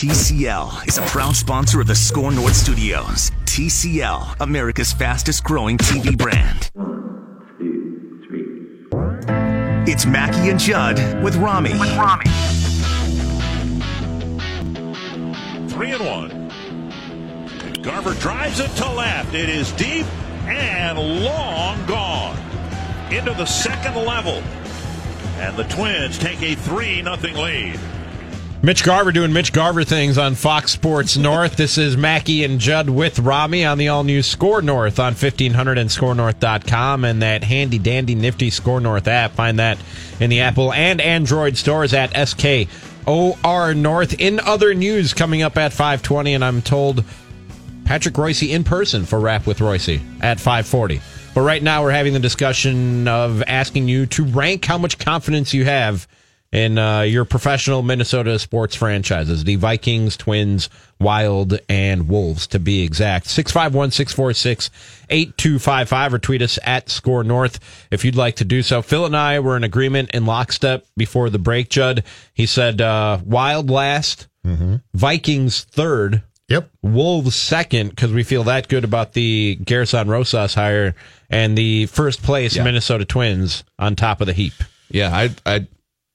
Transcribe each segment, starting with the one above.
TCL is a proud sponsor of the SKOR North Studios. TCL, America's fastest growing TV brand. One, two, three. It's Mackey and Judd with Rami. With Rami. Three and one. Garver drives it to left. It is deep and long gone. Into the second level. And the Twins take a 3 0 lead. Mitch Garver doing Mitch Garver things on Fox Sports North. this is Mackey and Judd with Rami on the all new SKOR North on 1500 and skornorth.com and that handy dandy nifty SKOR North app. Find that in the Apple and Android stores at SKOR North. In other news coming up at 520, and I'm told Patrick Royce in person for Rap with Royce at 540. But right now we're having the discussion of asking you to rank how much confidence you have – in uh, your professional Minnesota sports franchises the Vikings, Twins, Wild, and Wolves, to be exact. 651 646 8255 or tweet us at SKOR North if you'd like to do so. Phil and I were in agreement in lockstep before the break, Judd. He said uh, Wild last, mm-hmm. Vikings third. Yep. Wolves second because we feel that good about the Gersson Rosas hire and the first place yeah. Minnesota Twins on top of the heap. Yeah, I I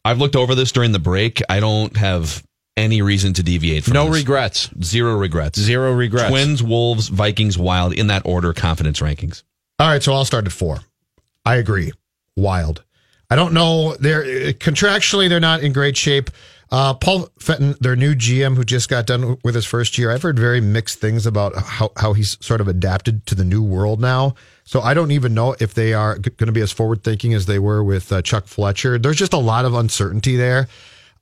I've looked over this during the break. I don't have any reason to deviate from no this. regrets. Zero regrets. Zero regrets. Twins, Wolves, Vikings, Wild in that order confidence rankings. All right, so I'll start at four. I agree. Wild. I don't know. They're contractually they're not in great shape. Uh, Paul Fenton, their new GM, who just got done with his first year, I've heard very mixed things about how, how he's sort of adapted to the new world now. So I don't even know if they are going to be as forward thinking as they were with uh, Chuck Fletcher. There's just a lot of uncertainty there,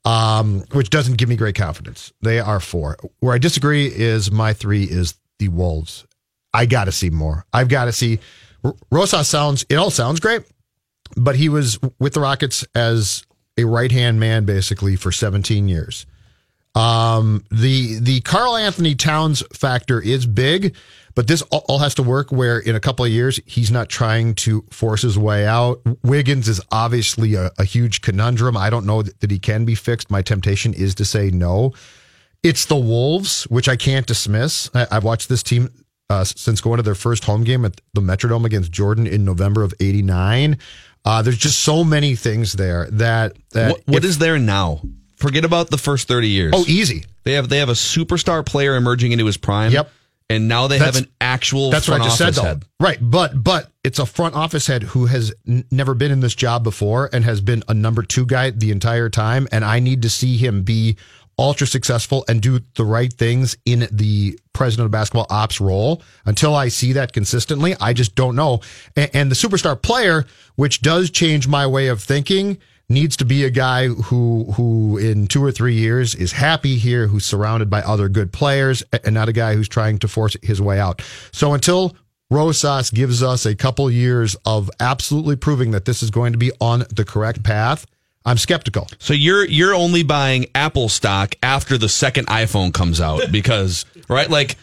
um, which doesn't give me great confidence. They are four. Where I disagree is my three is the Wolves. I got to see more. I've got to see. Rosas sounds, it all sounds great, but he was with the Rockets as a right hand man basically for 17 years. Um, the the Karl-Anthony Towns factor is big, but this all has to work where in a couple of years he's not trying to force his way out. Wiggins is obviously a, a huge conundrum. I don't know that, that he can be fixed. My temptation is to say no. It's the Wolves, which I can't dismiss. I, have watched this team uh, since going to their first home game at the Metrodome against Jordan in November of '89. Uh, there's just so many things there that. that what, what if, is there now? Forget about the first 30 years. Oh, easy. They have they have a superstar player emerging into his prime. Yep. And now they that's, have an actual. That's what I just said, though. Head. Right, but but it's a front office head who has n- never been in this job before and has been a number two guy the entire time. And I need to see him be ultra successful and do the right things in the president of basketball ops role. Until I see that consistently, I just don't know. And, and the superstar player, which does change my way of thinking, needs to be a guy who who in two or three years is happy here, who's surrounded by other good players, and not a guy who's trying to force his way out. So until Rosas gives us a couple years of absolutely proving that this is going to be on the correct path, I'm skeptical. So you're you're only buying Apple stock after the second iPhone comes out because right like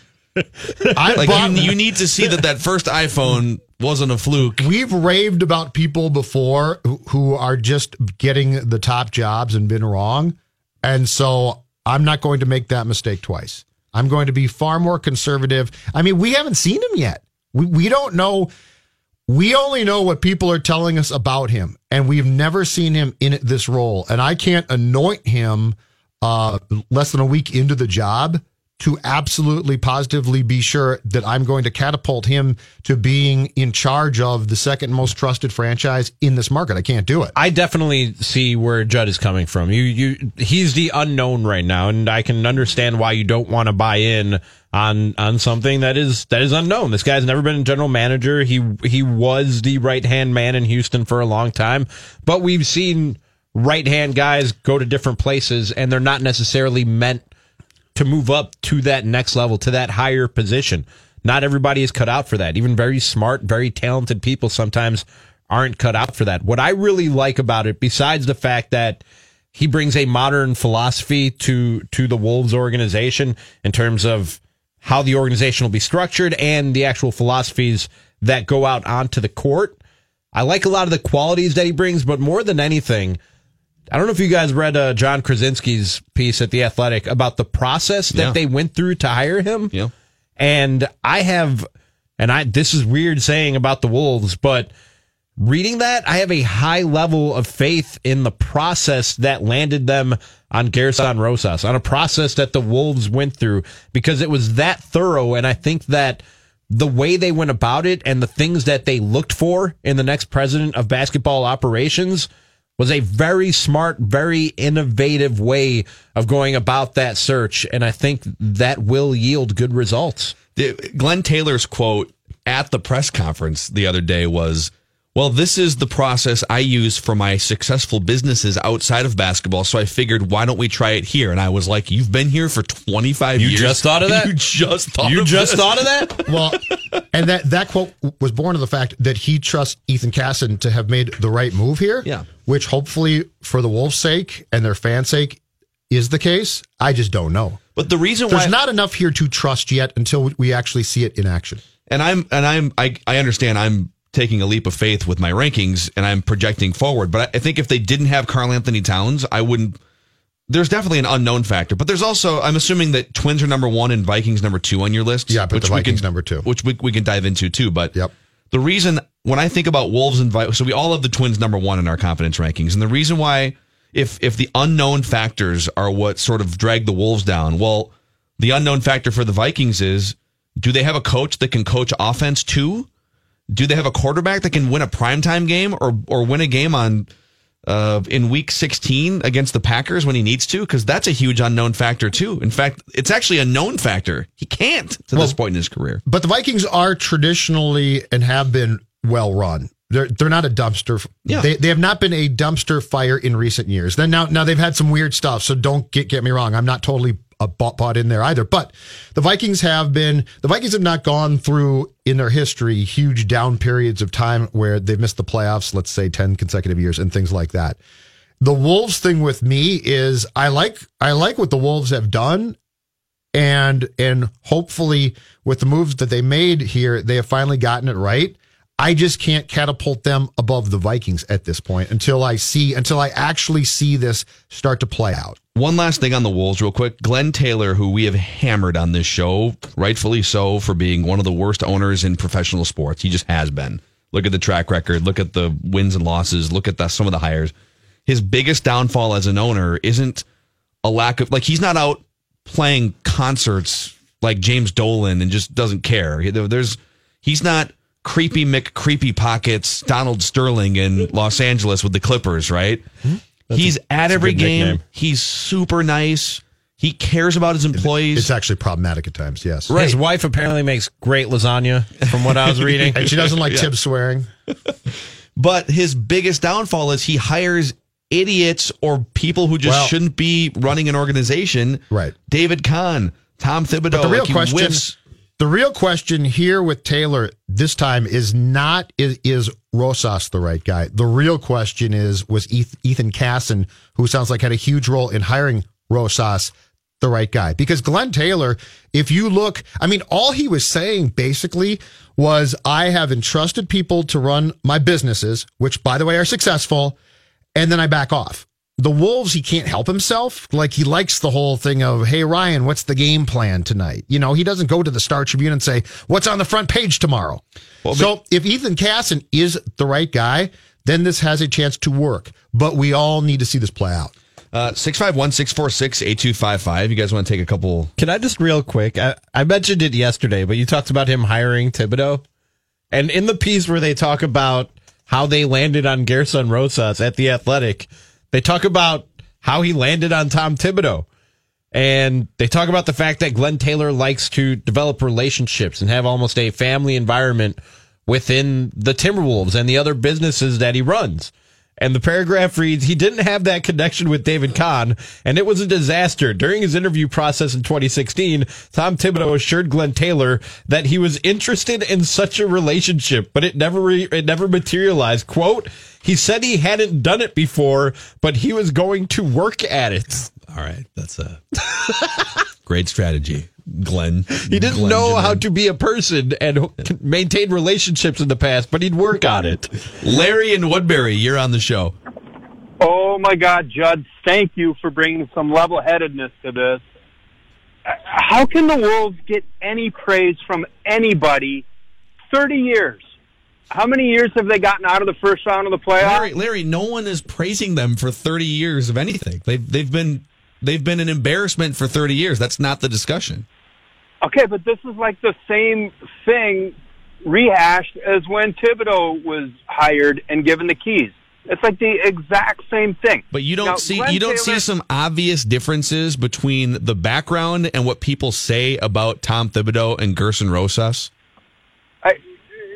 I like bought, you, you, need to see that that first iPhone wasn't a fluke. We've raved about people before who are just getting the top jobs and been wrong, and so I'm not going to make that mistake twice. I'm going to be far more conservative. I mean, we haven't seen him yet. We we don't know we only know what people are telling us about him, and we've never seen him in this role. And I can't anoint him uh, less than a week into the job to absolutely positively be sure that I'm going to catapult him to being in charge of the second most trusted franchise in this market. I can't do it. I definitely see where Judd is coming from. You, you, he's the unknown right now, and I can understand why you don't want to buy in on on something that is that is unknown. This guy's never been a general manager. He he was the right hand man in Houston for a long time, but we've seen right hand guys go to different places, and they're not necessarily meant to move up to that next level, to that higher position. Not everybody is cut out for that. Even very smart, very talented people sometimes aren't cut out for that. What I really like about it, besides the fact that he brings a modern philosophy to to the Wolves organization in terms of how the organization will be structured and the actual philosophies that go out onto the court. I like a lot of the qualities that he brings, but more than anything, I don't know if you guys read uh, Jon Krawczynski's piece at the Athletic about the process that Yeah. they went through to hire him. Yeah. And I have, and I this is weird saying about the Wolves, but reading that, I have a high level of faith in the process that landed them on Gersson Rosas, on a process that the Wolves went through because it was that thorough. And I think that the way they went about it and the things that they looked for in the next president of basketball operations was a very smart, very innovative way of going about that search. And I think that will yield good results. Glenn Taylor's quote at the press conference the other day was, well, this is the process I use for my successful businesses outside of basketball. So I figured, why don't we try it here? And I was like, you've been here for 25 You years. You just thought of that? You just thought You of just this? thought of that? Well, and that that quote was born of the fact that he trusts Ethan Casson to have made the right move here. Yeah. Which hopefully, for the Wolves' sake and their fans' sake, is the case. I just don't know. But the reason There's why There's not enough here to trust yet until we actually see it in action. and I'm and I'm I, I understand I'm taking a leap of faith with my rankings and I'm projecting forward. But I, think if they didn't have Karl Anthony Towns, I wouldn't. There's definitely an unknown factor, but there's also I'm assuming that Twins are number one and Vikings number two on your list. Yeah, but the we Vikings can, number two. which we, we can dive into too. But Yep. the reason when I think about Wolves and Vikings, so we all have the Twins number one in our confidence rankings, and the reason why if if the unknown factors are what sort of drag the Wolves down, well, the unknown factor for the Vikings is do they have a coach that can coach offense too? Do they have a quarterback that can win a primetime game or or win a game on uh, in week 16 against the Packers when he needs to? Because that's a huge unknown factor too. In fact, it's actually a known factor. He can't to this point in his career. But the Vikings are traditionally and have been well run. They're they're not a dumpster. Yeah. They they have not been a dumpster fire in recent years. Then now now they've had some weird stuff. So don't get get me wrong. I'm not totally uh, bought, bought in there either. But the Vikings have been the Vikings have not gone through in their history huge down periods of time where they've missed the playoffs. Let's say ten consecutive years and things like that. The Wolves thing with me is I like I like what the Wolves have done and and hopefully with the moves that they made here they have finally gotten it right i just can't catapult them above the vikings at this point until i see until i actually see this start to play out One last thing on the Wolves, real quick. Glenn Taylor, who we have hammered on this show, rightfully so, for being one of the worst owners in professional sports. He just has been. Look at the track record. Look at the wins and losses. Look at the, some of the hires. His biggest downfall as an owner isn't a lack of, like, he's not out playing concerts like James Dolan and just doesn't care. There's, he's not creepy Mick Creepy Pockets, Donald Sterling in Los Angeles with the Clippers, right? Hmm? He's at every game. nickname. He's super nice. He cares about his employees. it's actually problematic at times yes His wife apparently makes great lasagna, from what I was reading. and she doesn't like Thibs swearing but his biggest downfall is he hires idiots or people who just Well- shouldn't be running an organization. Right. David Kahn, Tom Thibodeau. But the real like question, whiffs. The real question here with Taylor this time is not is, is Rosas the right guy. The real question is was Ethan Casson, who sounds like had a huge role in hiring Rosas, the right guy? Because Glenn Taylor, if you look, I mean, all he was saying basically was, I have entrusted people to run my businesses, which by the way are successful, and then I back off. The Wolves, he can't help himself. Like he likes the whole thing of, hey Ryan, what's the game plan tonight? You know, he doesn't go to the Star Tribune and say, what's on the front page tomorrow. so if Ethan Casson is the right guy, then this has a chance to work. But we all need to see this play out. Uh, 651 646 8255. You guys want to take a couple? Can I just real quick? I, I mentioned it yesterday, but you talked about him hiring Thibodeau. And in the piece where they talk about how they landed on Gersson Rosas at the Athletic, they talk about how he landed on Tom Thibodeau. And they talk about the fact that Glenn Taylor likes to develop relationships and have almost a family environment within the Timberwolves and the other businesses that he runs. And the paragraph reads, he didn't have that connection with David Kahn, and it was a disaster. During his interview process in 2016, Tom Thibodeau assured Glenn Taylor that he was interested in such a relationship, but it never, re- it never materialized. Quote, he said he hadn't done it before, but he was going to work at it. All right. That's a great strategy, Glenn. He didn't Glenn know Janine. how to be a person and maintain relationships in the past, but he'd work on it. Larry and Woodbury, you're on the show. Oh my God, Judd! Thank you for bringing some level-headedness to this. How can the Wolves get any praise from anybody? Thirty years. How many years have they gotten out of the first round of the playoffs? Larry, Larry, no one is praising them for 30 years of anything. They've they've been they've been an embarrassment for 30 years. That's not the discussion. Okay, but this is like the same thing rehashed as when Thibodeau was hired and given the keys. It's like the exact same thing. But you don't Now, see Glenn you don't see some obvious differences between the background and what people say about Tom Thibodeau and Gersson Rosas. I,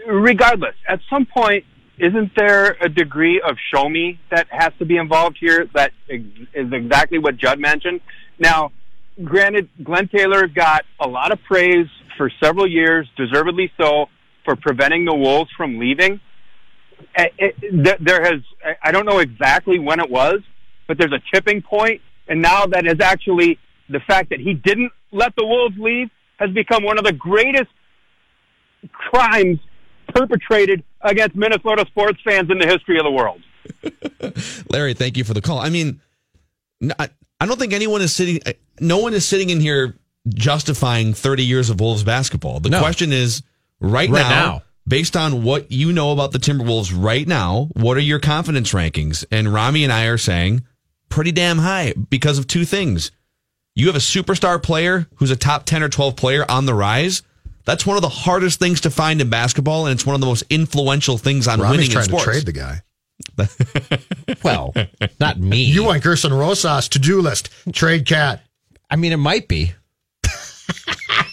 regardless, at some point, isn't there a degree of show me that has to be involved here that ex- is exactly what Judd mentioned? Now, granted, Glenn Taylor got a lot of praise for several years, deservedly so, for preventing the Wolves from leaving. Eh, it- there- has, I don't know exactly when it was, but there's a tipping point, and now that is actually the fact that he didn't let the Wolves leave has become one of the greatest crimes perpetrated against Minnesota sports fans in the history of the world. Larry, thank you for the call. I mean, I don't think anyone is sitting. uh, No one is sitting in here justifying 30 years of Wolves basketball. The No. question is, right, Right now, now. based on what you know about the Timberwolves right now, what are your confidence rankings? And Rami and I are saying pretty damn high because of two things. You have a superstar player who's a top 10 or 12 player on the rise. That's one of the hardest things to find in basketball, and it's one of the most influential things on Rami's winning in trying sports. to trade the guy. Well, not me. You want Gersson Rosas to do list. Trade KAT. I mean, it might be.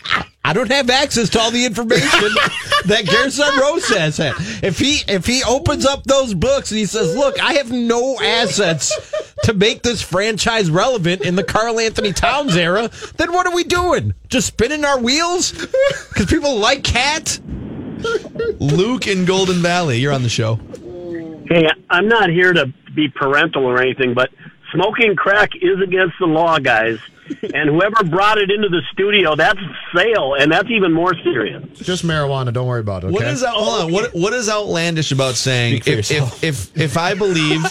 I don't have access to all the information that Gersson has had. If he if he opens up those books and he says, "Look, I have no assets to make this franchise relevant in the Karl Anthony Towns era," then what are we doing? Just spinning our wheels because people like KAT? Luke in Golden Valley, you're on the show. Hey, I'm not here to be parental or anything, but smoking crack is against the law, guys. And whoever brought it into the studio, that's sale, and that's even more serious. Just marijuana. Don't worry about it. Okay. What is that? Hold on. What what is outlandish about saying if, if if if I believe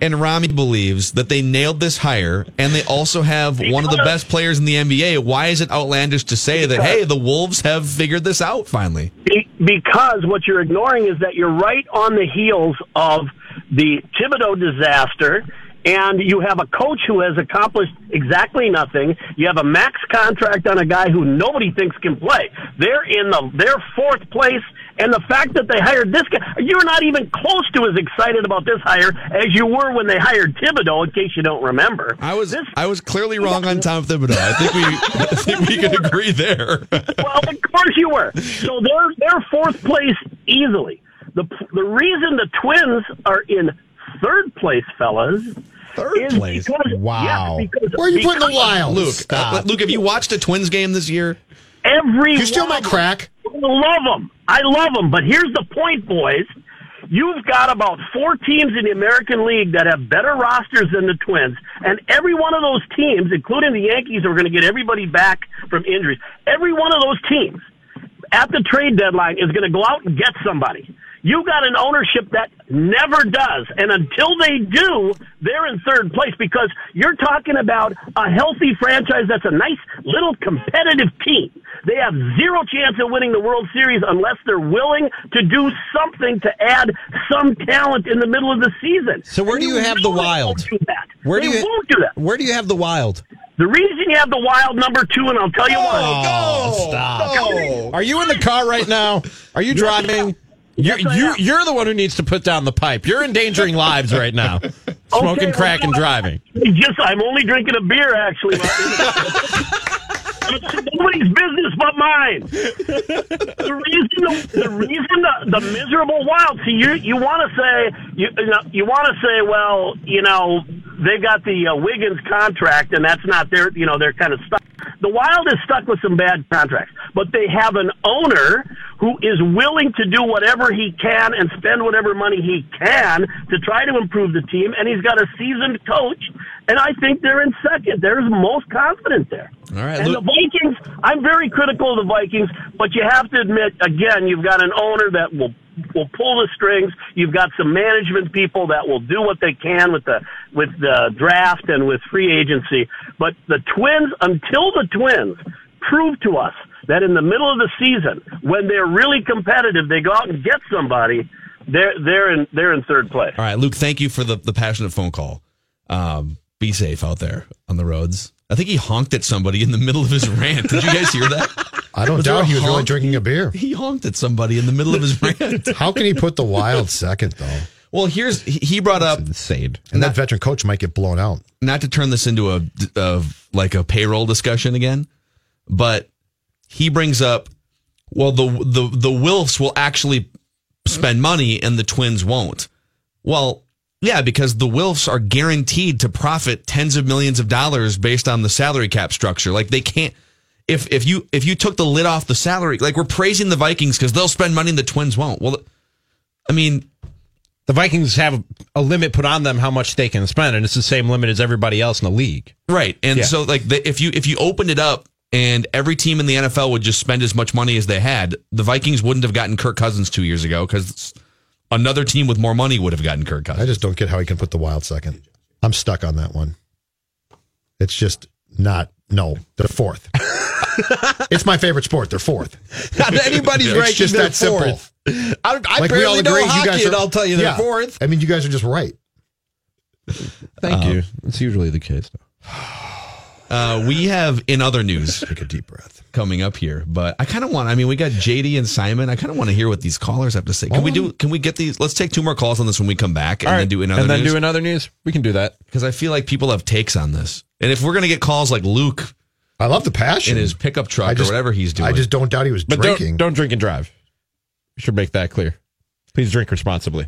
and Rami believes that they nailed this hire and they also have one of the best players in the NBA, why is it outlandish to say that hey, the Wolves have figured this out finally? Because what you're ignoring is that you're right on the heels of the Thibodeau disaster, and you have a coach who has accomplished exactly nothing. You have a max contract on a guy who nobody thinks can play. They're in the they're fourth place, and the fact that they hired this guy, you're not even close to as excited about this hire as you were when they hired Thibodeau. In case you don't remember, I was This- I was clearly wrong on Tom Thibodeau. I think we I think we can agree there. well, of course you were. So they're they're fourth place easily. The the reason the Twins are in third place, fellas, Third is place. because Wow. yes, because, Where are you putting the wild? Luke, uh, Luke, have you watched a Twins game this year? Every you still one my crack. I love them. I love them. But here's the point, boys. You've got about four teams in the American League that have better rosters than the Twins, and every one of those teams, including the Yankees, are going to get everybody back from injuries. Every one of those teams at the trade deadline is going to go out and get somebody. You got an ownership that never does, and until they do, they're in third place because you're talking about a healthy franchise that's a nice little competitive team. They have zero chance of winning the World Series unless they're willing to do something to add some talent in the middle of the season. So where do you And have know the Wild? won't do that. Where they do you won't do that. Where do you have the Wild? The reason you have the Wild number two, and I'll tell you why. Oh, stop. Are you in the car right now? Are you driving? You're, you, you're the one who needs to put down the pipe. You're endangering lives right now. Smoking Okay, crack and driving. Just, I'm only drinking a beer, actually. it's nobody's business but mine. The reason, the, the reason the, the miserable wild. See, you you want to say you you, know, you want to say, well, you know, they've got the uh, Wiggins contract, and that's not their, you know, they're kind of stuck. The Wild is stuck with some bad contracts, but they have an owner who is willing to do whatever he can and spend whatever money he can to try to improve the team, and he's got a seasoned coach, and I think they're in second. They're most confident there. All right, And the Vikings, I'm very critical of the Vikings, but you have to admit, again, you've got an owner that will will pull the strings. You've got some management people that will do what they can with the with the draft and with free agency. But the Twins, until the Twins prove to us that in the middle of the season, when they're really competitive, they go out and get somebody. They're they're in they're in third place. All right, Luke, thank you for the, the passionate phone call. Um, be safe out there on the roads. I think he honked at somebody in the middle of his rant. Did you guys hear that? I don't Was doubt he was really drinking a beer. He honked at somebody in the middle of his rant. How can he put the Wild second though? Well, here's he brought up Insane. And that veteran coach might get blown out. not to turn this into a, a like a payroll discussion again, but he brings up well the the the Wilfs will actually spend money and the Twins won't. Well, yeah, because the Wilfs are guaranteed to profit tens of millions of dollars based on the salary cap structure. Like they can't if if you if you took the lid off the salary, like we're praising the Vikings because they'll spend money and the Twins won't. Well, I mean, The Vikings have a limit put on them how much they can spend, and it's the same limit as everybody else in the league. Right. And Yeah. so like the, if you if you opened it up and every team in the NFL would just spend as much money as they had, the Vikings wouldn't have gotten Kirk Cousins 2 years ago cuz another team with more money would have gotten Kirk Cousins. I just don't get how he can put the Wild second. I'm stuck on that one. It's just not. No, they're fourth. it's my favorite sport. They're fourth. Not anybody's It's ranking just their that simple. I, I Like we all barely know agree, you hockey, guys are. and I'll tell you they're Yeah. fourth. I mean, you guys are just right. Thank you. Um, it's usually the case. Uh, we have in other news Take a deep breath. coming up here, but I kind of want I mean we got JD and Simon. I kind of want to hear what these callers have to say. Can we do can we get these let's take two more calls on this when we come back and All right. then do another and then news do another news. We can do that. because I feel like people have takes on this. And if we're going to get calls like Luke I love the passion in his pickup truck just- or whatever he's doing. I just don't doubt he was But drinking. don't don't drink and drive. We should make that clear. Please drink responsibly.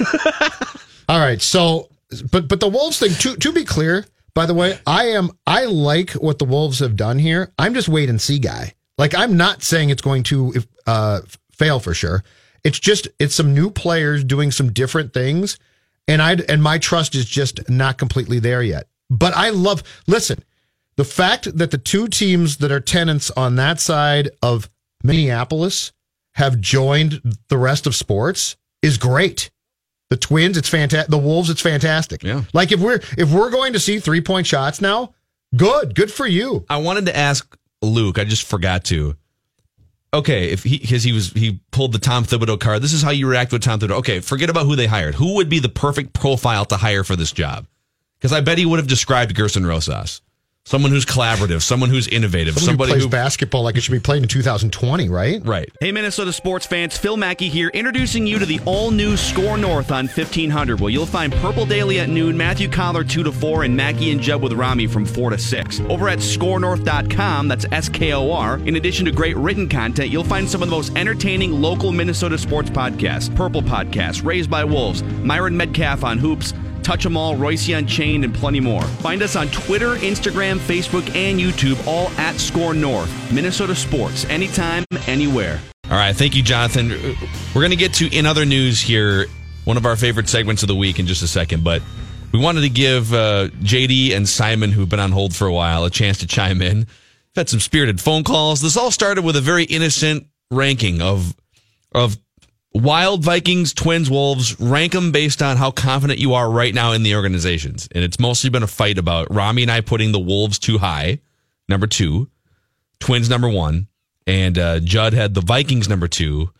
All right. So, but but the Wolves thing. To to be clear, by the way, I am I like what the Wolves have done here. I'm just wait and see guy. Like I'm not saying it's going to uh, fail for sure. It's just it's some new players doing some different things, and I and my trust is just not completely there yet. But I love. Listen, the fact that the two teams that are tenants on that side of Minneapolis have joined the rest of sports is great. The Twins, it's fantastic. The Wolves, it's fantastic. Yeah. Like if we're if we're going to see three point shots now, good, good for you. I wanted to ask Luke. I just forgot to. Okay, if he because he was he pulled the Tom Thibodeau card. This is how you react with Tom Thibodeau. Okay, forget about who they hired. Who would be the perfect profile to hire for this job? Because I bet he would have described Gersson Rosas, someone who's collaborative, someone who's innovative, Somebody, somebody who plays who basketball like it should be played in 2020, right? right. Hey, Minnesota sports fans, Phil Mackey here, introducing you to the all new SKOR North on 1500, where you'll find Purple Daily at noon, Matthew Coller 2 to 4, and Mackey and Jeb with Rami from 4 to 6. Over at skornorth.com, that's S K O R, in addition to great written content, you'll find some of the most entertaining local Minnesota sports podcasts Purple Podcast, Raised by Wolves, Myron Medcalf on Hoops. Touch 'em all, Royce Unchained, and plenty more. Find us on Twitter, Instagram, Facebook, and YouTube, all at SKOR North. Minnesota Sports, anytime, anywhere. All right, thank you, Jonathan. We're going to get to in other news here, one of our favorite segments of the week in just a second, but we wanted to give uh, JD and Simon, who've been on hold for a while, a chance to chime in. We've had some spirited phone calls. This all started with a very innocent ranking of of Wild Vikings, Twins, Wolves. Rank them based on how confident you are right now in the organizations, and it's mostly been a fight about Rami and I putting the Wolves too high, number two. Twins number one, and uh, Judd had the Vikings number two,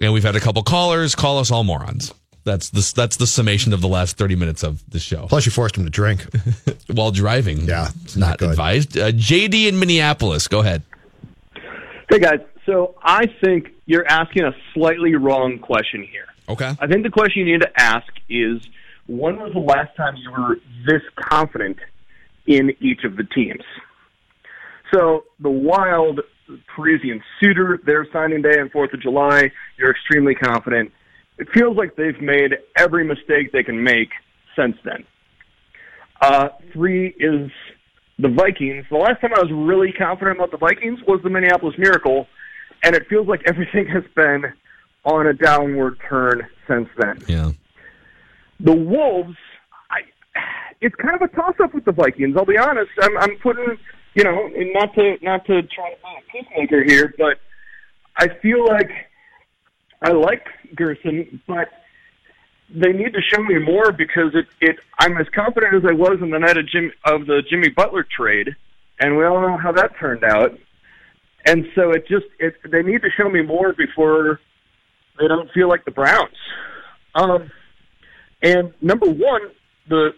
and we've had a couple callers call us all morons. That's the that's the summation of the last thirty minutes of the show. Plus, you forced him to drink. While driving, Yeah, it's not good. advised. Uh, JD in Minneapolis, go ahead. Hey guys, so I think you're asking a slightly wrong question here. Okay. I think the question you need to ask is when was the last time you were this confident in each of the teams? So the Wild, Parisian Suitor, their signing day on 4th of July, you're extremely confident. It feels like they've made every mistake they can make since then. Uh, three is the Vikings. The last time I was really confident about the Vikings was the Minneapolis Miracle, and it feels like everything has been on a downward turn since then. Yeah. The Wolves, I, it's kind of a toss-up with the Vikings. I'll be honest. I'm, I'm putting, you know, and not to not to try to be a peacemaker here, but I feel like I like Gersson, but they need to show me more because it, it I'm as confident as I was in the night of Jim of the Jimmy Butler trade, and we all know how that turned out. And so it just it they need to show me more before they don't feel like the Browns. Um, and number one, the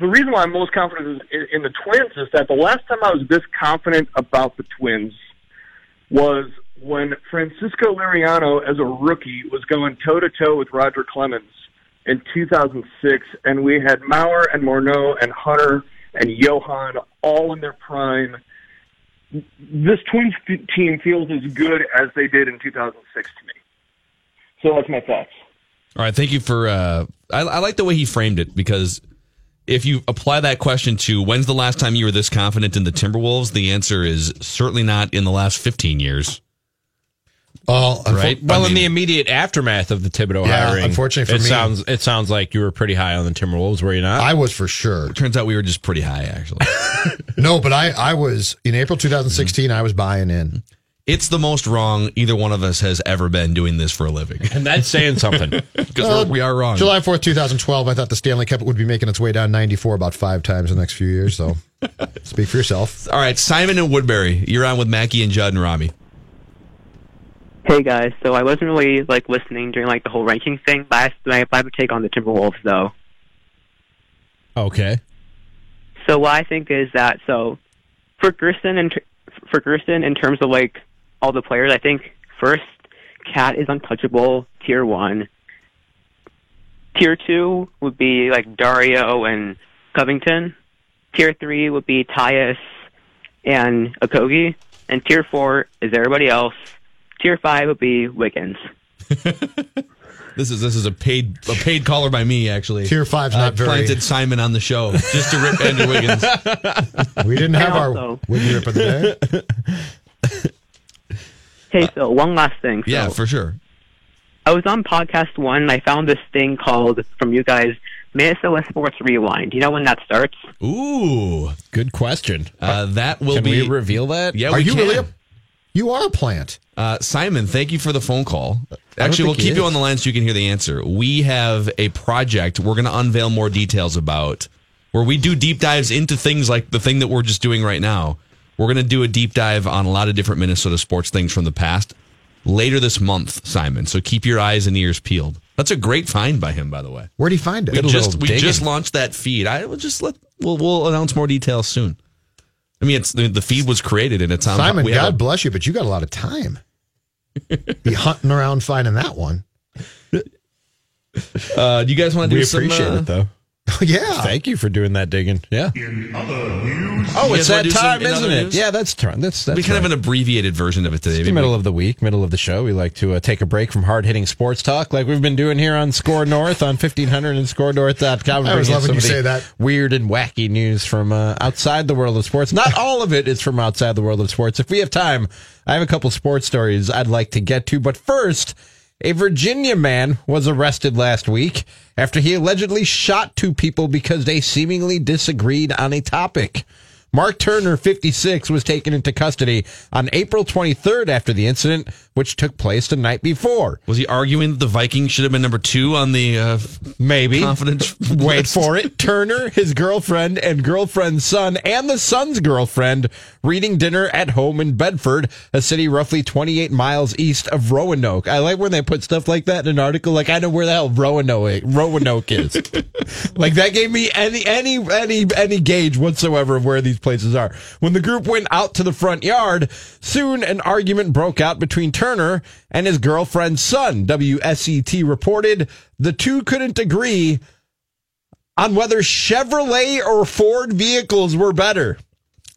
the reason why I'm most confident in, in the Twins is that the last time I was this confident about the Twins was when Francisco Liriano, as a rookie, was going toe to toe with Roger Clemens in 2006, and we had Mauer and Morneau and Hunter and Johan all in their prime. This Twins team feels as good as they did in 2006 to me. So that's my thoughts. All right, thank you for. Uh, I, I like the way he framed it because if you apply that question to when's the last time you were this confident in the Timberwolves, the answer is certainly not in the last 15 years. Well, Right? Well, I in the immediate aftermath of the Thibodeau Yeah, hiring, unfortunately for it me- sounds it sounds like you were pretty high on the Timberwolves, were you not? I was for sure. It Turns out we were just pretty high, actually. No, but I, I was in April 2016. I was buying in. it's the most wrong either one of us has ever been doing this for a living and that's saying something. because Uh, we are wrong. July 4th, 2012. I thought the Stanley Cup would be making its way down 94 about five times in the next few years. So speak for yourself. All right, Simon and Woodbury, you're on with Mackey and Judd and Rami. Hey guys, so I wasn't really like listening during like the whole ranking thing, but I, I have a take on the Timberwolves though. Okay. So what I think is that so for Gersson and for Gersson in terms of like all the players, I think first KAT is untouchable, tier one. Tier two would be like Dario and Covington. Tier three would be Tyus and Okogie, and tier four is everybody else. Tier five would be Wiggins. This is this is a paid a paid caller by me actually. Tier five's I not very- planted Simon on the show just to rip Andrew Wiggins. We didn't have And our also- Wiggy Rip of the day. Hey, so one last thing. So Yeah, for sure. I was on podcast one. and I found this thing called from you guys, Minnesota Sports Rewind. Do you know when that starts? Ooh, Good question. uh, that will Can be. we reveal that? yeah, Are we you can. really a, you are a plant. Uh, Simon, thank you for the phone call. Actually, we'll keep you on the line so you can hear the answer. We have a project we're going to unveil more details about where we do deep dives into things like the thing that we're just doing right now. We're going to do a deep dive on a lot of different Minnesota sports things from the past later this month, Simon. So keep your eyes and ears peeled. That's a great find by him, by the way. Where'd he find it? We just we digging. just launched that feed. I will just let we'll we'll announce more details soon. I mean, it's the, the feed was created and it's on. Simon, we God a- bless you, but you got a lot of time. Be hunting around finding that one. Uh, do you guys want to do We some? appreciate uh, it though. yeah. Thank you for doing that digging. Yeah. In other news, Oh, it's that time, isn't it? news? Yeah, that's turn. That's that's we kind of an abbreviated version of it today. It's the middle of the week, middle of the show. We like to uh, take a break from hard hitting sports talk like we've been doing here on SKOR North on 1500 and skornorth.com. I always Bring in love when you say that. Weird and wacky news from uh, outside the world of sports. Not all of it is from outside the world of sports. If we have time, I have a couple sports stories I'd like to get to. But first, a Virginia man was arrested last week after he allegedly shot two people because they seemingly disagreed on a topic. Mark Turner, 56, was taken into custody on April 23rd after the incident which took place the night before. Was he arguing that the Vikings should have been number two on the uh, maybe confidence? Wait list? for it. Turner, his girlfriend, and girlfriend's son, and the son's girlfriend reading dinner at home in Bedford, a city roughly 28 miles east of Roanoke. I like when they put stuff like that in an article. Like I know where the hell Roanoke Roanoke is. like that gave me any any any any gauge whatsoever of where these places are. When the group went out to the front yard, soon an argument broke out between Turner and his girlfriend's son. WSET reported the two couldn't agree on whether Chevrolet or Ford vehicles were better.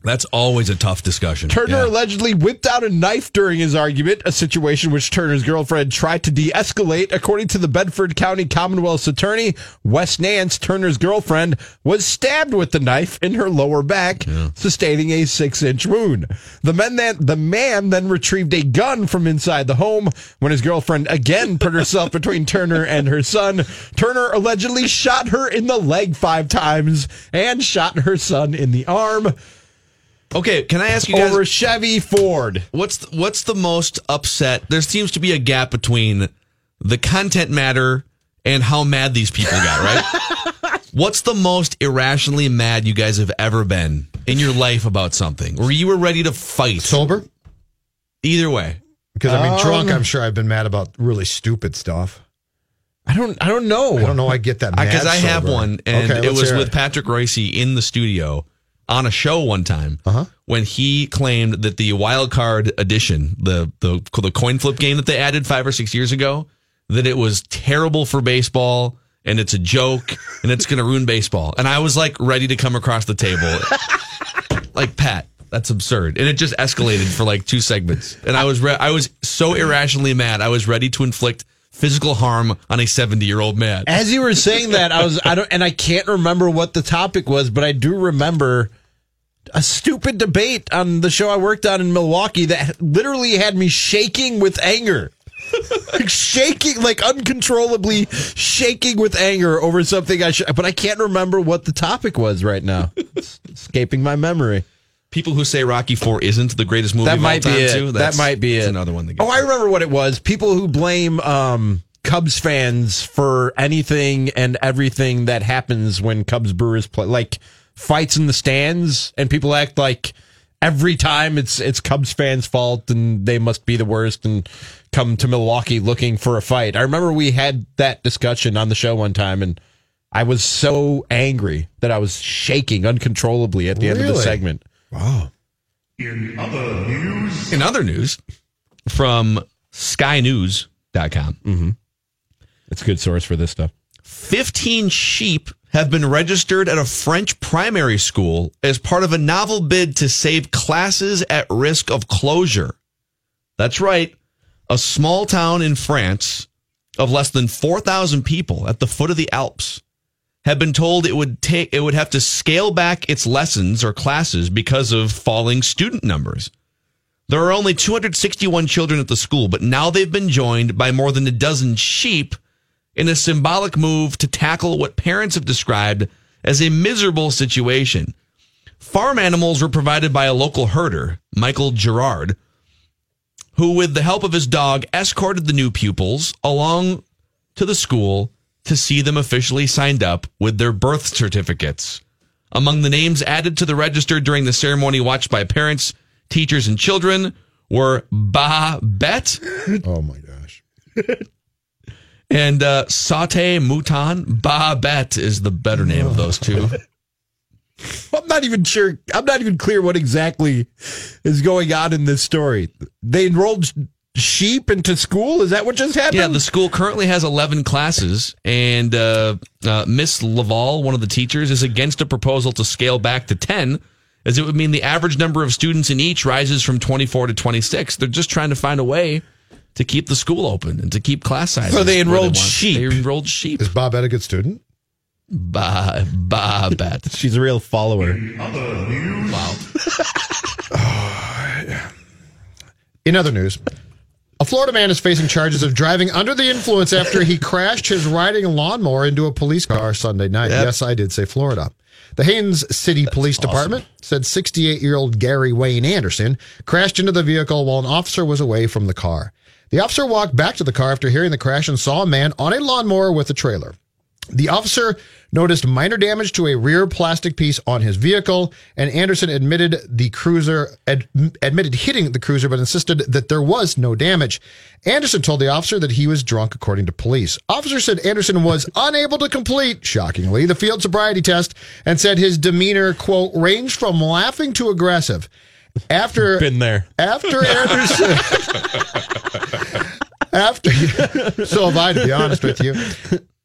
That's always a tough discussion. Turner Yeah. allegedly whipped out a knife during his argument, a situation which Turner's girlfriend tried to de escalate. According to the Bedford County Commonwealth's attorney, Wes Nance, Turner's girlfriend, was stabbed with the knife in her lower back, sustaining a six inch wound. The, men then, the man then retrieved a gun from inside the home when his girlfriend again put herself between Turner and her son. Turner allegedly shot her in the leg five times and shot her son in the arm. Okay, can I ask you guys over Chevy Ford? What's the, what's the most upset? There seems to be a gap between the content matter and how mad these people got. Right? what's the most irrationally mad you guys have ever been in your life about something, where you were ready to fight? Sober? Either way, Because I mean, drunk. Um, I'm sure I've been mad about really stupid stuff. I don't. I don't know. I don't know. I get that because I have one, and Okay, it was hear with Patrick Royce in the studio on a show one time Uh-huh. when he claimed that the wild card edition, the the the coin flip game that they added five or six years ago, that it was terrible for baseball and it's a joke and it's going to ruin baseball. And I was like ready to come across the table, like Pat. That's absurd, and it just escalated for like two segments. And I was re- I was so irrationally mad. I was ready to inflict physical harm on a seventy year old man. As you were saying that, I was. I don't, and I can't remember what the topic was, but I do remember a stupid debate on the show I worked on in Milwaukee that literally had me shaking with anger. Like shaking, like uncontrollably shaking with anger over something I should, but I can't remember what the topic was right now. It's escaping my memory. people who say Rocky Four isn't the greatest movie That of might all be it. too. That might be that's it. Another one. Oh, I remember what it was. People who blame um, Cubs fans for anything and everything that happens when Cubs Brewers play, like fights in the stands, and people act like every time it's it's Cubs fans' fault and they must be the worst and come to Milwaukee looking for a fight. I remember we had that discussion on the show one time, and I was so angry that I was shaking uncontrollably at the end of the segment. Wow. In other news, In other news, from SkyNews.com, Mm-hmm. It's a good source for this stuff. 15 sheep have been registered at a French primary school as part of a novel bid to save classes at risk of closure. That's right. A small town in France of less than 4,000 people at the foot of the Alps have been told it would take it would have to scale back its lessons or classes because of falling student numbers. There are only 261 children at the school, but now they've been joined by more than a dozen sheep in a symbolic move to tackle what parents have described as a miserable situation. Farm animals were provided by a local herder, Michael Gerard, who, with the help of his dog, escorted the new pupils along to the school to see them officially signed up with their birth certificates. Among the names added to the register during the ceremony watched by parents, teachers, and children were Ba Bet Oh my gosh. And uh, Saute Mouton. Ba Bet is the better name of those two. I'm not even sure. I'm not even clear what exactly is going on in this story. They enrolled sheep into school. Is that what just happened? Yeah, the school currently has 11 classes, and uh, uh, Miss Laval, one of the teachers, is against a proposal to scale back to 10, as it would mean the average number of students in each rises from 24 to 26. They're just trying to find a way to keep the school open and to keep class sizes. So they enrolled want. sheep. They enrolled sheep. Is Bob Ed a good student? Ba, ba, bet. She's a real follower. other news, Wow. In other news, a Florida man is facing charges of driving under the influence after he crashed his riding lawnmower into a police car Sunday night. Yep. Yes, I did say Florida. The Haines City Police Department said 68 year old Gary Wayne Anderson crashed into the vehicle while an officer was away from the car. The officer walked back to the car after hearing the crash and saw a man on a lawnmower with a trailer. The officer noticed minor damage to a rear plastic piece on his vehicle, and Anderson admitted the cruiser ad, admitted hitting the cruiser, but insisted that there was no damage. Anderson told the officer that he was drunk, according to police. Officer said Anderson was unable to complete, shockingly, the field sobriety test, and said his demeanor quote ranged from laughing to aggressive. After Been there. after Anderson. after so have I, to be honest with you.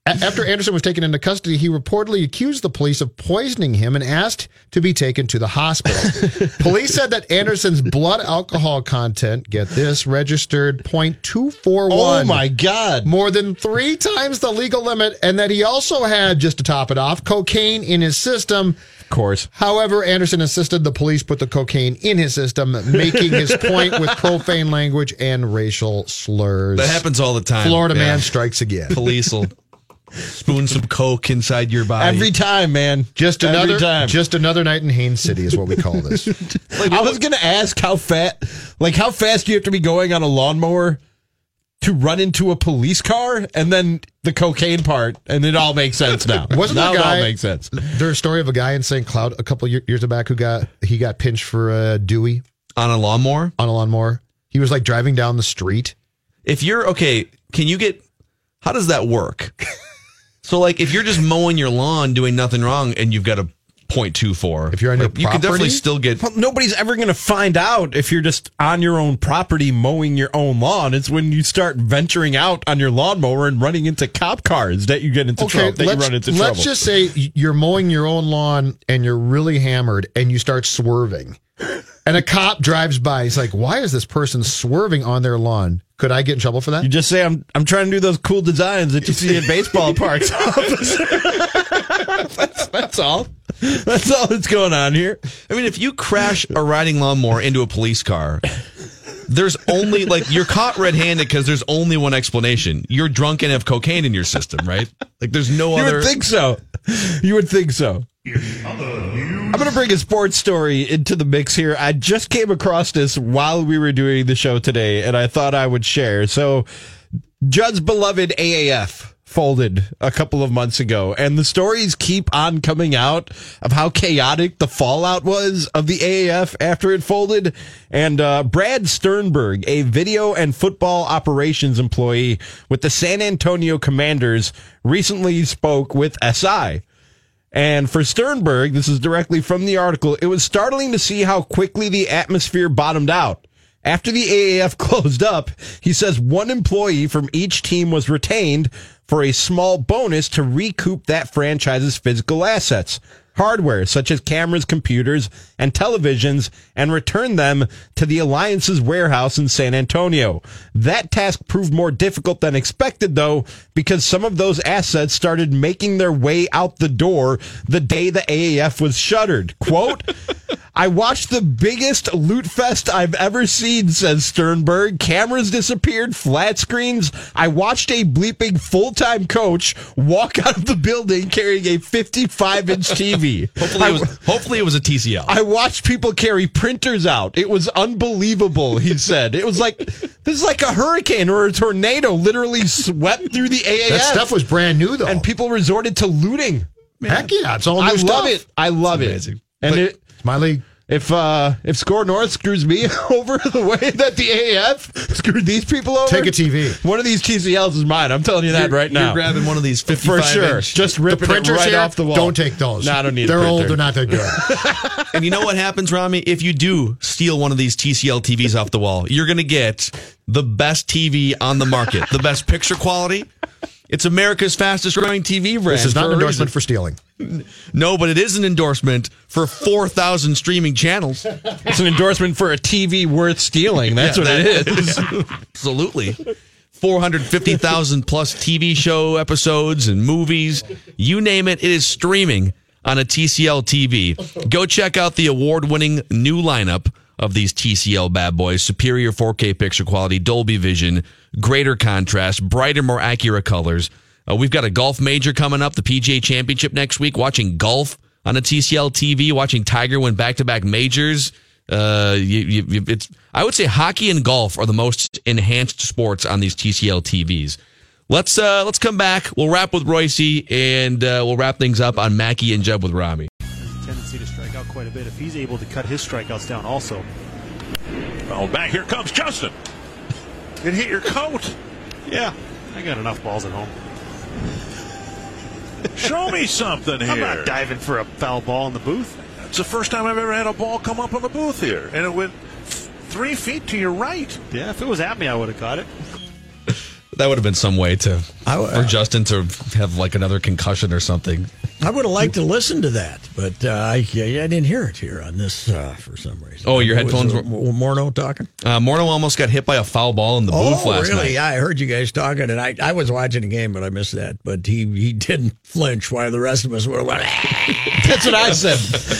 After Anderson was taken into custody, he reportedly accused the police of poisoning him and asked to be taken to the hospital. police said that Anderson's blood alcohol content, get this, registered 0.241. Oh my God. More than three times the legal limit, and that he also had, just to top it off, cocaine in his system. Of course. However, Anderson insisted the police put the cocaine in his system, making his point with profane language and racial slurs. That happens all the time. Florida Yeah. man strikes again. Police will spoon some coke inside your body. Every time, man. Just Every another, time. just another night in Haines City is what we call this. I was gonna ask how fat, like how fast do you have to be going on a lawnmower to run into a police car, and then the cocaine part, and it all makes sense now. Wasn't now the it all makes sense. There's a story of a guy in St. Cloud a couple years back who got he got pinched for a Dewey on a lawnmower. on a lawnmower. He was like driving down the street. If you're okay, can you get? How does that work? so, like, if you're just mowing your lawn, doing nothing wrong, and you've got a .24, If you're on your property, you can definitely still get. Well, nobody's ever going to find out if you're just on your own property mowing your own lawn. It's when you start venturing out on your lawnmower and running into cop cars that you get into Okay, trouble. That you let's, run into let's trouble. just say you're mowing your own lawn and you're really hammered and you start swerving. And a cop drives by. He's like, "Why is this person swerving on their lawn? Could I get in trouble for that?" you just say I'm I'm trying to do those cool designs that you see at baseball parks. that's, that's all. That's all that's going on here. I mean, if you crash a riding lawnmower into a police car, there's only like you're caught red-handed because there's only one explanation: you're drunk and have cocaine in your system, right? Like, there's no You other. You would think so. You would think so. I'm going to bring a sports story into the mix here. I just came across this while we were doing the show today, and I thought I would share. So, Judd's beloved AAF folded a couple of months ago, and the stories keep on coming out of how chaotic the fallout was of the AAF after it folded. And uh, Brad Sternberg, a video and football operations employee with the San Antonio Commanders, recently spoke with SI. And for Sternberg, this is directly from the article, it was startling to see how quickly the atmosphere bottomed out. After the AAF closed up, he says one employee from each team was retained for a small bonus to recoup that franchise's physical assets, hardware such as cameras, computers, and televisions, and return them to the Alliance's warehouse in San Antonio. That task proved more difficult than expected, though, because some of those assets started making their way out the door the day the AAF was shuttered. Quote, I watched the biggest loot fest I've ever seen, says Sternberg. Cameras disappeared, flat screens. I watched a bleeping full time coach walk out of the building carrying a 55 inch TV. Hopefully, it was, hopefully, it was a TCL. I watched people carry printers out. It was unbelievable, he said. It was like this is like a hurricane or a tornado literally swept through the AAF. That stuff was brand new though. and people resorted to looting. Man. Heck yeah, it's all new I stuff. love it. I love it. amazing. And But it, it's my league. If uh if SKOR North screws me over the way that the AAF screwed these people over, Take a TV. One of these TCLs is mine. I'm telling you that right now. You're grabbing one of these 55 for sure. inch. Just The ripping it right here, off the wall. don't take those. No, I don't need. Them. They're a old. They're not that good. And you know what happens, Rami? If you do steal one of these TCL TVs off the wall, you're going to get the best TV on the market, the best picture quality. It's America's fastest growing TV brand. this is not an endorsement reason. for stealing. No, but it is an endorsement for 4,000 streaming channels. It's an endorsement for a TV worth stealing. That's Yeah, what it is. that- is. Absolutely. 450,000 plus TV show episodes and movies. You name it, it is streaming on a TCL TV. Go check out the award winning new lineup of these TCL bad boys superior 4K picture quality, Dolby Vision, greater contrast, brighter, more accurate colors. Uh, we've got a golf major coming up, the PGA Championship next week. Watching golf on a TCL TV, watching Tiger win back to back majors. Uh, you, you, it's I would say hockey and golf are the most enhanced sports on these TCL TVs. Let's uh let's come back. We'll wrap with Royce and uh, we'll wrap things up on Mackey and Jeb with Rami. Bit if he's able to cut his strikeouts down also. Oh, back here comes Justin. It hit your coat. Yeah, I got enough balls at home. Show me something here. I'm not diving for a foul ball in the booth. It's the first time I've ever had a ball come up on the booth here, and it went three feet to your right. Yeah, if it was at me, I would have caught it. That would have been some way to for Justin to have like another concussion or something. I would have liked to listen to that, but uh, I, I didn't hear it here on this uh, for some reason. Oh, your headphones were Morneau talking. Uh, Morneau almost got hit by a foul ball in the booth oh, last really? night. Yeah, I heard you guys talking, and I, I was watching the game, but I missed that. But he, he didn't flinch while the rest of us were like, That's what I said.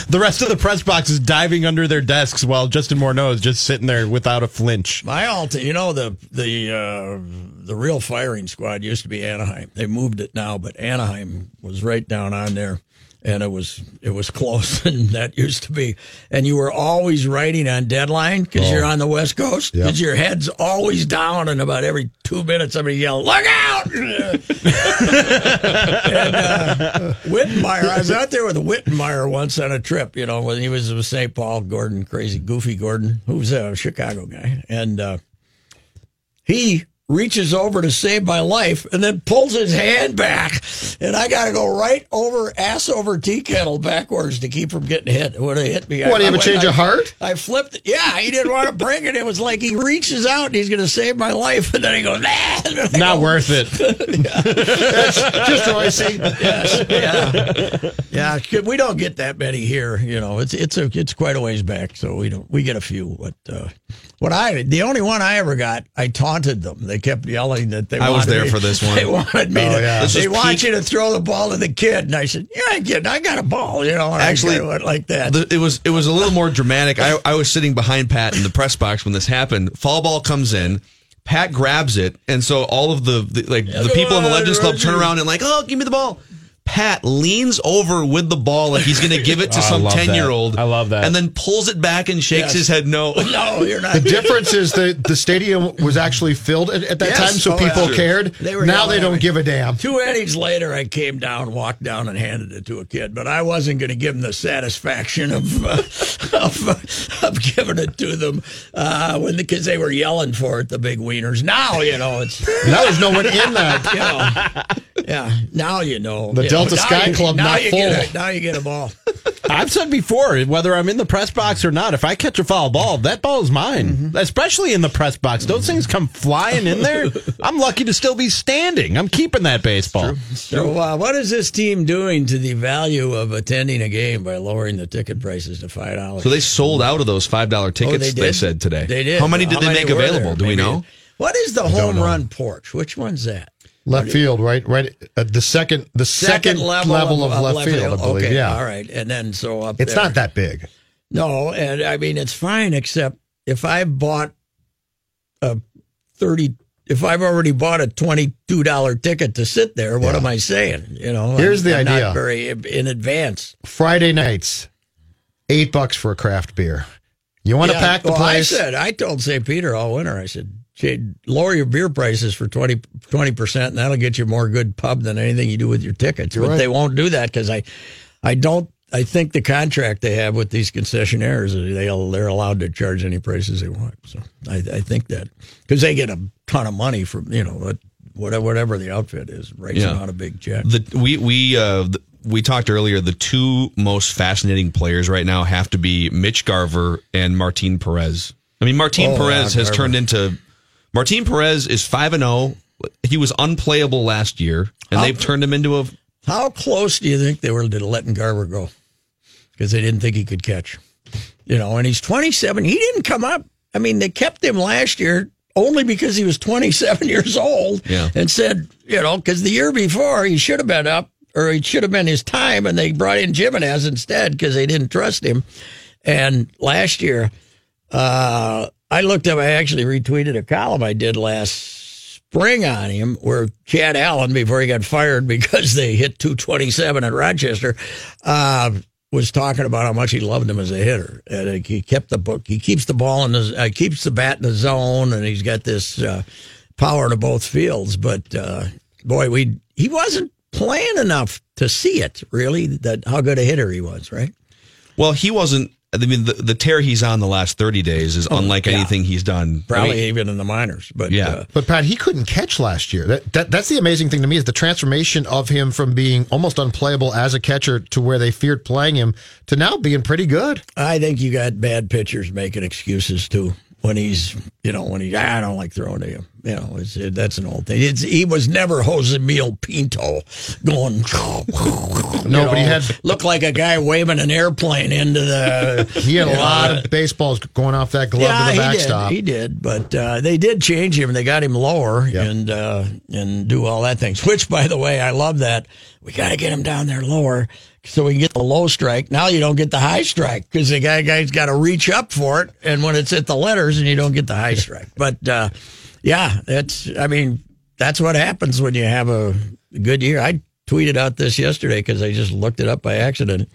The rest of the press box is diving under their desks while Justin Morneau is just sitting there without a flinch. My alt, you know the the uh, the real firing squad used to be Anaheim. They moved it now, but Anaheim was right down on there, and it was it was close, and that used to be. And you were always writing on deadline because Oh. you're on the West Coast. Yep. Because your head's always down, and about every two minutes somebody yell, "Look out!" and uh, Wittenmyer, I was out there with Wittenmyer once on a trip. You know, when he was with St. Paul, Gordon, crazy, goofy Gordon, who was a Chicago guy, and. Uh, he reaches over to save my life and then pulls his hand back and I got to go right over ass over tea kettle backwards to keep from getting hit. It would have hit me. What, do you have a change I- of heart? I flipped it. Yeah, he didn't want to bring it. It was like he reaches out and he's going to save my life and then he goes, nah. I Not go, worth it. That's Just Royce. Yes, yeah, yeah. We don't get that many here. You know, it's it's a it's quite a ways back, so we don't we get a few. But uh, what I the only one I ever got, I taunted them. They kept yelling that they. I was there me- for this one. They wanted me Oh, to. yeah. They want peak- you to throw the ball to the kid, and I said, "Yeah, kid, I got a ball." You know, I Actually, went like that. The, it was it was a little more dramatic. I, I was sitting behind Pat in the press box when this happened. Fall ball comes in. Pat grabs it, and so all of the, the like the people in the Legends Club turn around and like, oh, give me the ball. Pat leans over with the ball like he's going to give it to Oh, some ten year old. I love that. and then pulls it back and shakes Yes. his head no. no, you're not. The difference is that the stadium was actually filled at, at that Yes. time, so Oh, people cared. They were now they don't me. give a damn. Two innings later, I came down, walked down, and handed it to a kid. But I wasn't going to give them the satisfaction of uh, of, uh, of giving it to them uh, when because they were yelling for it, the big wieners. Now you know it's Now there's no one in that. you know, yeah. Now you know The Delta Sky Club now not you full. Get a, now you get a ball. I've said before, whether I'm in the press box or not, if I catch a foul ball, that ball is mine. Mm-hmm. Especially in the press box. Those things come flying in there. I'm lucky to still be standing. I'm keeping that baseball. So, uh, what is this team doing to the value of attending a game by lowering the ticket prices to five dollars? So they sold out of those five dollar tickets. Oh, they they, said today. They did. How many did they make available? there? Do we know? What is the home run porch? Which one's that? Left field, right? Right. Uh, the second, the second, level, of, left, field, I believe. Okay, yeah. all right. And then so up It's there. not that big. No, and I mean it's fine except if I bought a thirty. If I've already bought a twenty-two dollar ticket to sit there, what Yeah. am I saying? You know, Here's I'm- the I'm idea. Not very in advance. Friday nights, eight bucks for a craft beer. You want to Yeah, pack the well, place? I said, I told St. Peter all winter. I said, "Jay, lower your beer prices for 20 percent, and that'll get you more good pub than anything you do with your tickets. You're but right. they won't do that because I, I don't. I think the contract they have with these concessionaires, they they're allowed to charge any prices they want. So I, I think that because they get a ton of money from you know whatever whatever the outfit is, writes Yeah. them out a big check. The we we uh th- we talked earlier. The two most fascinating players right now have to be Mitch Garver and Martin Perez. I mean, Martin Oh, Perez yeah, has Garver. turned into Martin Perez is five and zero. He was unplayable last year, and How- they've turned him into a. How close do you think they were to letting Garver go? Because they didn't think he could catch. You know, and he's 27. He didn't come up. I mean, they kept him last year only because he was 27 years old Yeah. and said, you know, because the year before he should have been up or he should have been his time and they brought in Gimenez instead because they didn't trust him. And last year, uh, I looked up, I actually retweeted a column I did last spring on him where Chad Allen, before he got fired because they hit 227 at Rochester, uh, was talking about how much he loved him as a hitter, and he kept the book. He keeps the ball in the uh, keeps the bat in the zone, and he's got this uh, power to both fields. But uh, boy, we he wasn't playing enough to see it really that how good a hitter he was, right? Well, he wasn't. I mean, the, the tear he's on the last 30 days is Oh, unlike yeah. anything he's done. Probably I mean, even in the minors, but Yeah. uh, But Pat, he couldn't catch last year. That, that that's the amazing thing to me is the transformation of him from being almost unplayable as a catcher to where they feared playing him to now being pretty good. I think you got bad pitchers making excuses too. When he's, you know, when he, "Ah, I don't like throwing to him. You know, it's, it, that's an old thing. It's, he was never Jose Mil Pinto going. No, but he had- looked like a guy waving an airplane into the. He had a know, lot of baseballs going off that glove yeah, to the he backstop. did. He did, but uh, they did change him. They got him lower and uh, and do all that things. Which, by the way, I love that. We got to get him down there lower so we can get the low strike. Now you don't get the high strike because the guy guy's got to reach up for it, and when it's at the letters, and you don't get the high strike. But uh, yeah, that's. I mean, that's what happens when you have a good year. I tweeted out this yesterday because I just looked it up by accident.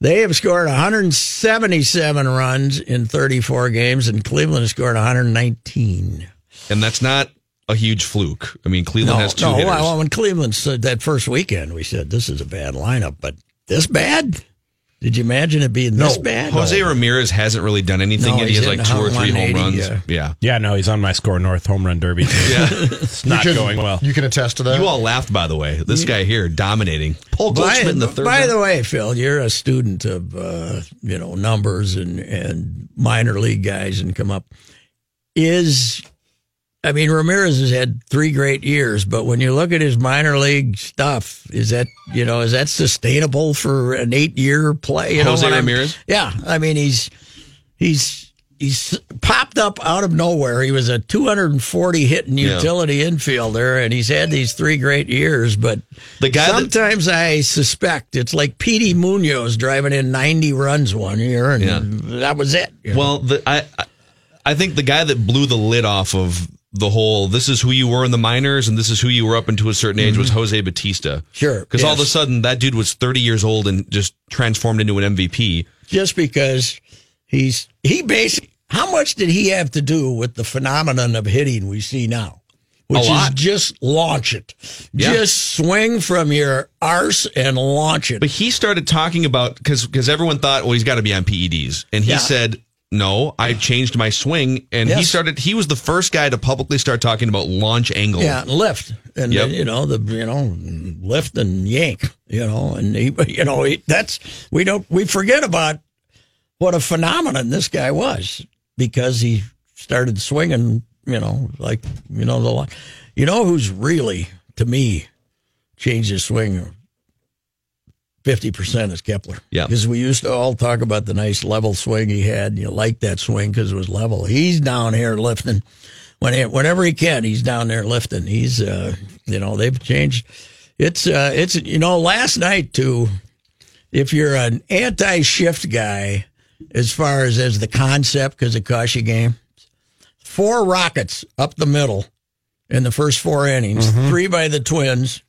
They have scored 177 runs in 34 games, and Cleveland has scored 119. and that's not a huge fluke. I mean, Cleveland has two no. hitters. Well, when Cleveland said that first weekend, we said this is a bad lineup, but this bad? Did you imagine it being this bad? Jose Ramirez hasn't really done anything No, yet. He has like two or three home runs. yeah. Yeah. Yeah, no, he's on my SKOR North home run derby. Too. Yeah. it's not can- going well. You can attest to that. You all laughed, by the way. This guy here dominating. Paul By, Goldschmidt in the third. by round. the way, Phil, you're a student of uh, you know numbers and and minor league guys and come up. Is I mean Ramirez has had three great years, but when you look at his minor league stuff, is that you know is that sustainable for an eight year play? You know Jose I'm- Ramirez? Yeah, I mean he's he's he's popped up out of nowhere. He was a 240 hitting Yeah. utility infielder, and he's had these three great years. But The guy that- sometimes I suspect it's like Petey Munoz driving in 90 runs one year, and Yeah. that was it. know? Well, the, I I- I think the guy that blew the lid off of the whole "this is who you were in the minors and this is who you were up into a certain age" was Jose Bautista. Mm-hmm. Sure, because all of a sudden that dude was 30 years old and just transformed into an MVP. just because he's he basically how much did he have to do with the phenomenon of hitting we see now? Which is just launch it. Yeah. Just swing from your arse and launch it. But he started talking about because because everyone thought, well, he's got to be on PEDs, and he Yeah. said. No, I changed my swing, and he started. He was the first guy to publicly start talking about launch angle. Yeah, and lift, and Yep. you know the you know lift and yank, you know, and he, you know he, that's we don't we forget about what a phenomenon this guy was because he started swinging, you know, like you know the you know who's really to me changed his swing. Fifty percent is Kepler. Yeah. because we used to all talk about the nice level swing he had. And you liked that swing because it was level. He's down here lifting when he, whenever he can, he's down there lifting. He's, uh, you know, they've changed. It's, uh, it's, you know, last night too. If you're an anti-shift guy, as far as as the concept, because it costs you game, four rockets up the middle in the first four innings, three by the Twins,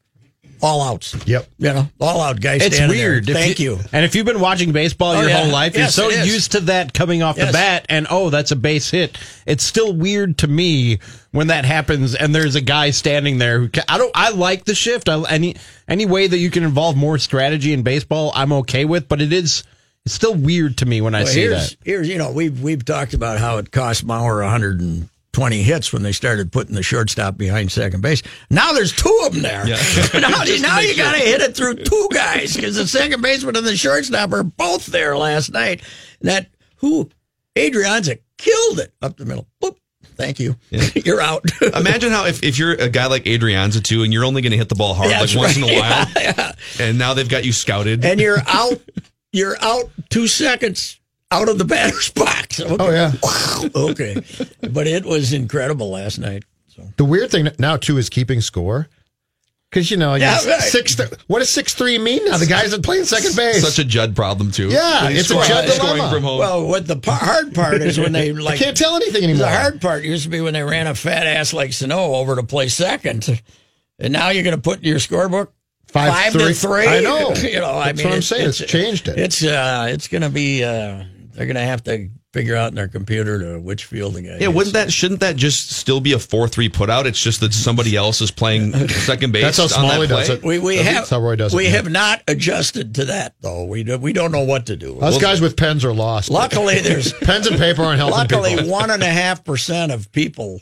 all outs. Yep. You know, all out guys. It's standing there. weird. Thank you. And if you've been watching baseball Oh, your yeah. whole life, Yes, you're so used to that coming off the bat, and oh, that's a base hit. It's still weird to me when that happens, and there's a guy standing there who I don't. I like the shift. I, any any way that you can involve more strategy in baseball, I'm okay with. But it is it's still weird to me when I Well, see here's, that. Here's, you know, we've we've talked about how it cost Mauer 120 hits when they started putting the shortstop behind second base. Now there's two of them there. now now you got to hit it through two guys because the second baseman and the shortstop are both there last night. That who Adrianza killed it up the middle. Boop. Thank you. You're out. Imagine how if, if you're a guy like Adrianza too, and you're only going to hit the ball hard Yeah, like once in a right. while, and now they've got you scouted, and you're out. You're out two seconds out of the batter's box. Okay. Oh yeah. okay, but it was incredible last night. The weird thing now too is keeping score. Because you know, Yeah, right. six. What does six three mean now? The guys that play in second base. such a Judd problem too. Yeah, When he's it's a scoring- Judd scoring dilemma. from home. Well, what the par- hard part is when they like can't tell anything anymore. The hard part used to be when they ran a fat ass like Sano over to play second, and now you're going to put in your scorebook Five, five three. to three. I know. You know, I That's mean, what I'm it's- saying. It's, changed it. It's uh, it's going to be. Uh, they're going to have to figure out in their computer to which field the guy. Yeah, is. wouldn't that shouldn't that just still be a four three put out? It's just that somebody else is playing second base. That's how on Smalley that does it. We we That's have how Roy does it, we yeah. have not adjusted to that though. We do, we don't know what to do. Us guys with pens are lost. Luckily, there's pens and paper aren't helping luckily one and a half percent of people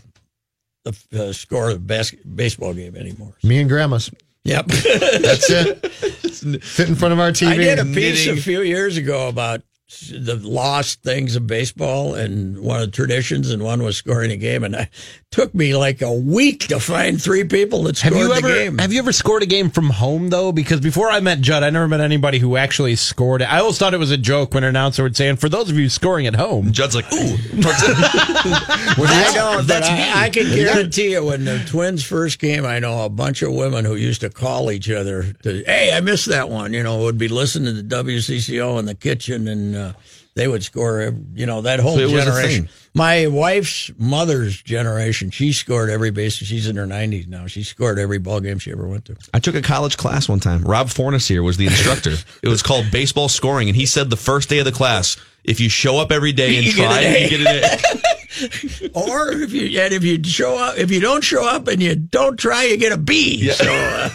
uh, score a bas- baseball game anymore. Me and grandma's. Yep, That's it. Sit in front of our TV. I did a piece knitting. a few years ago about the lost things of baseball and one of the traditions, and one was scoring a game. And it took me like a week to find three people that Have scored you the ever game. have you ever scored a game from home though? Because before I met Judd, I never met anybody who actually scored it. I always thought it was a joke when an announcer would say, "And for those of you scoring at home, Judd's like, ooh, I know, but I, I can guarantee you when the Twins first came, I know a bunch of women who used to call each other to, hey, I missed that one, you know, would be listening to the WCCO in the kitchen and uh, Uh, they would score, uh, you know, that whole So it was a generation. My wife's mother's generation, she scored every base. She's in her 90s now. She scored every ball game she ever went to. I took a college class one time. Rob Fornasiere was the instructor. it was called baseball scoring, and he said the first day of the class, if you show up every day and You try, A. you get it. Or if you and if you show up, if you don't show up and you don't try, you get a B. So uh,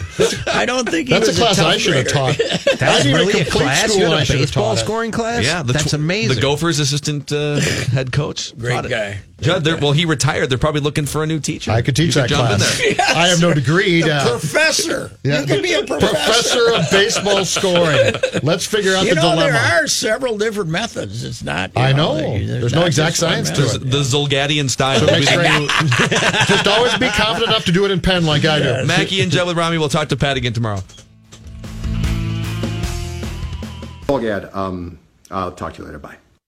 I don't think he That's a class tough I should have taught. that's I really a class. school You had a should have baseball taught scoring class. Yeah, the that's amazing. The Gophers assistant uh, head coach, Great taught it. guy. Judd, they're- well, he retired. They're probably looking for a new teacher. I could teach You that jump in class. there. I have no degree. The professor. Yeah. You can be a professor. Professor of baseball scoring. Let's figure out the thing. You the know, dilemma. there are several different methods. It's not. I know. like, There's no exact science to it. The Zulgadian style. So sure you just always be confident enough to do it in pen like I do. Mackey and Judd with Rami. We'll talk to Pat again tomorrow. Zulgad, um, I'll talk to you later. Bye.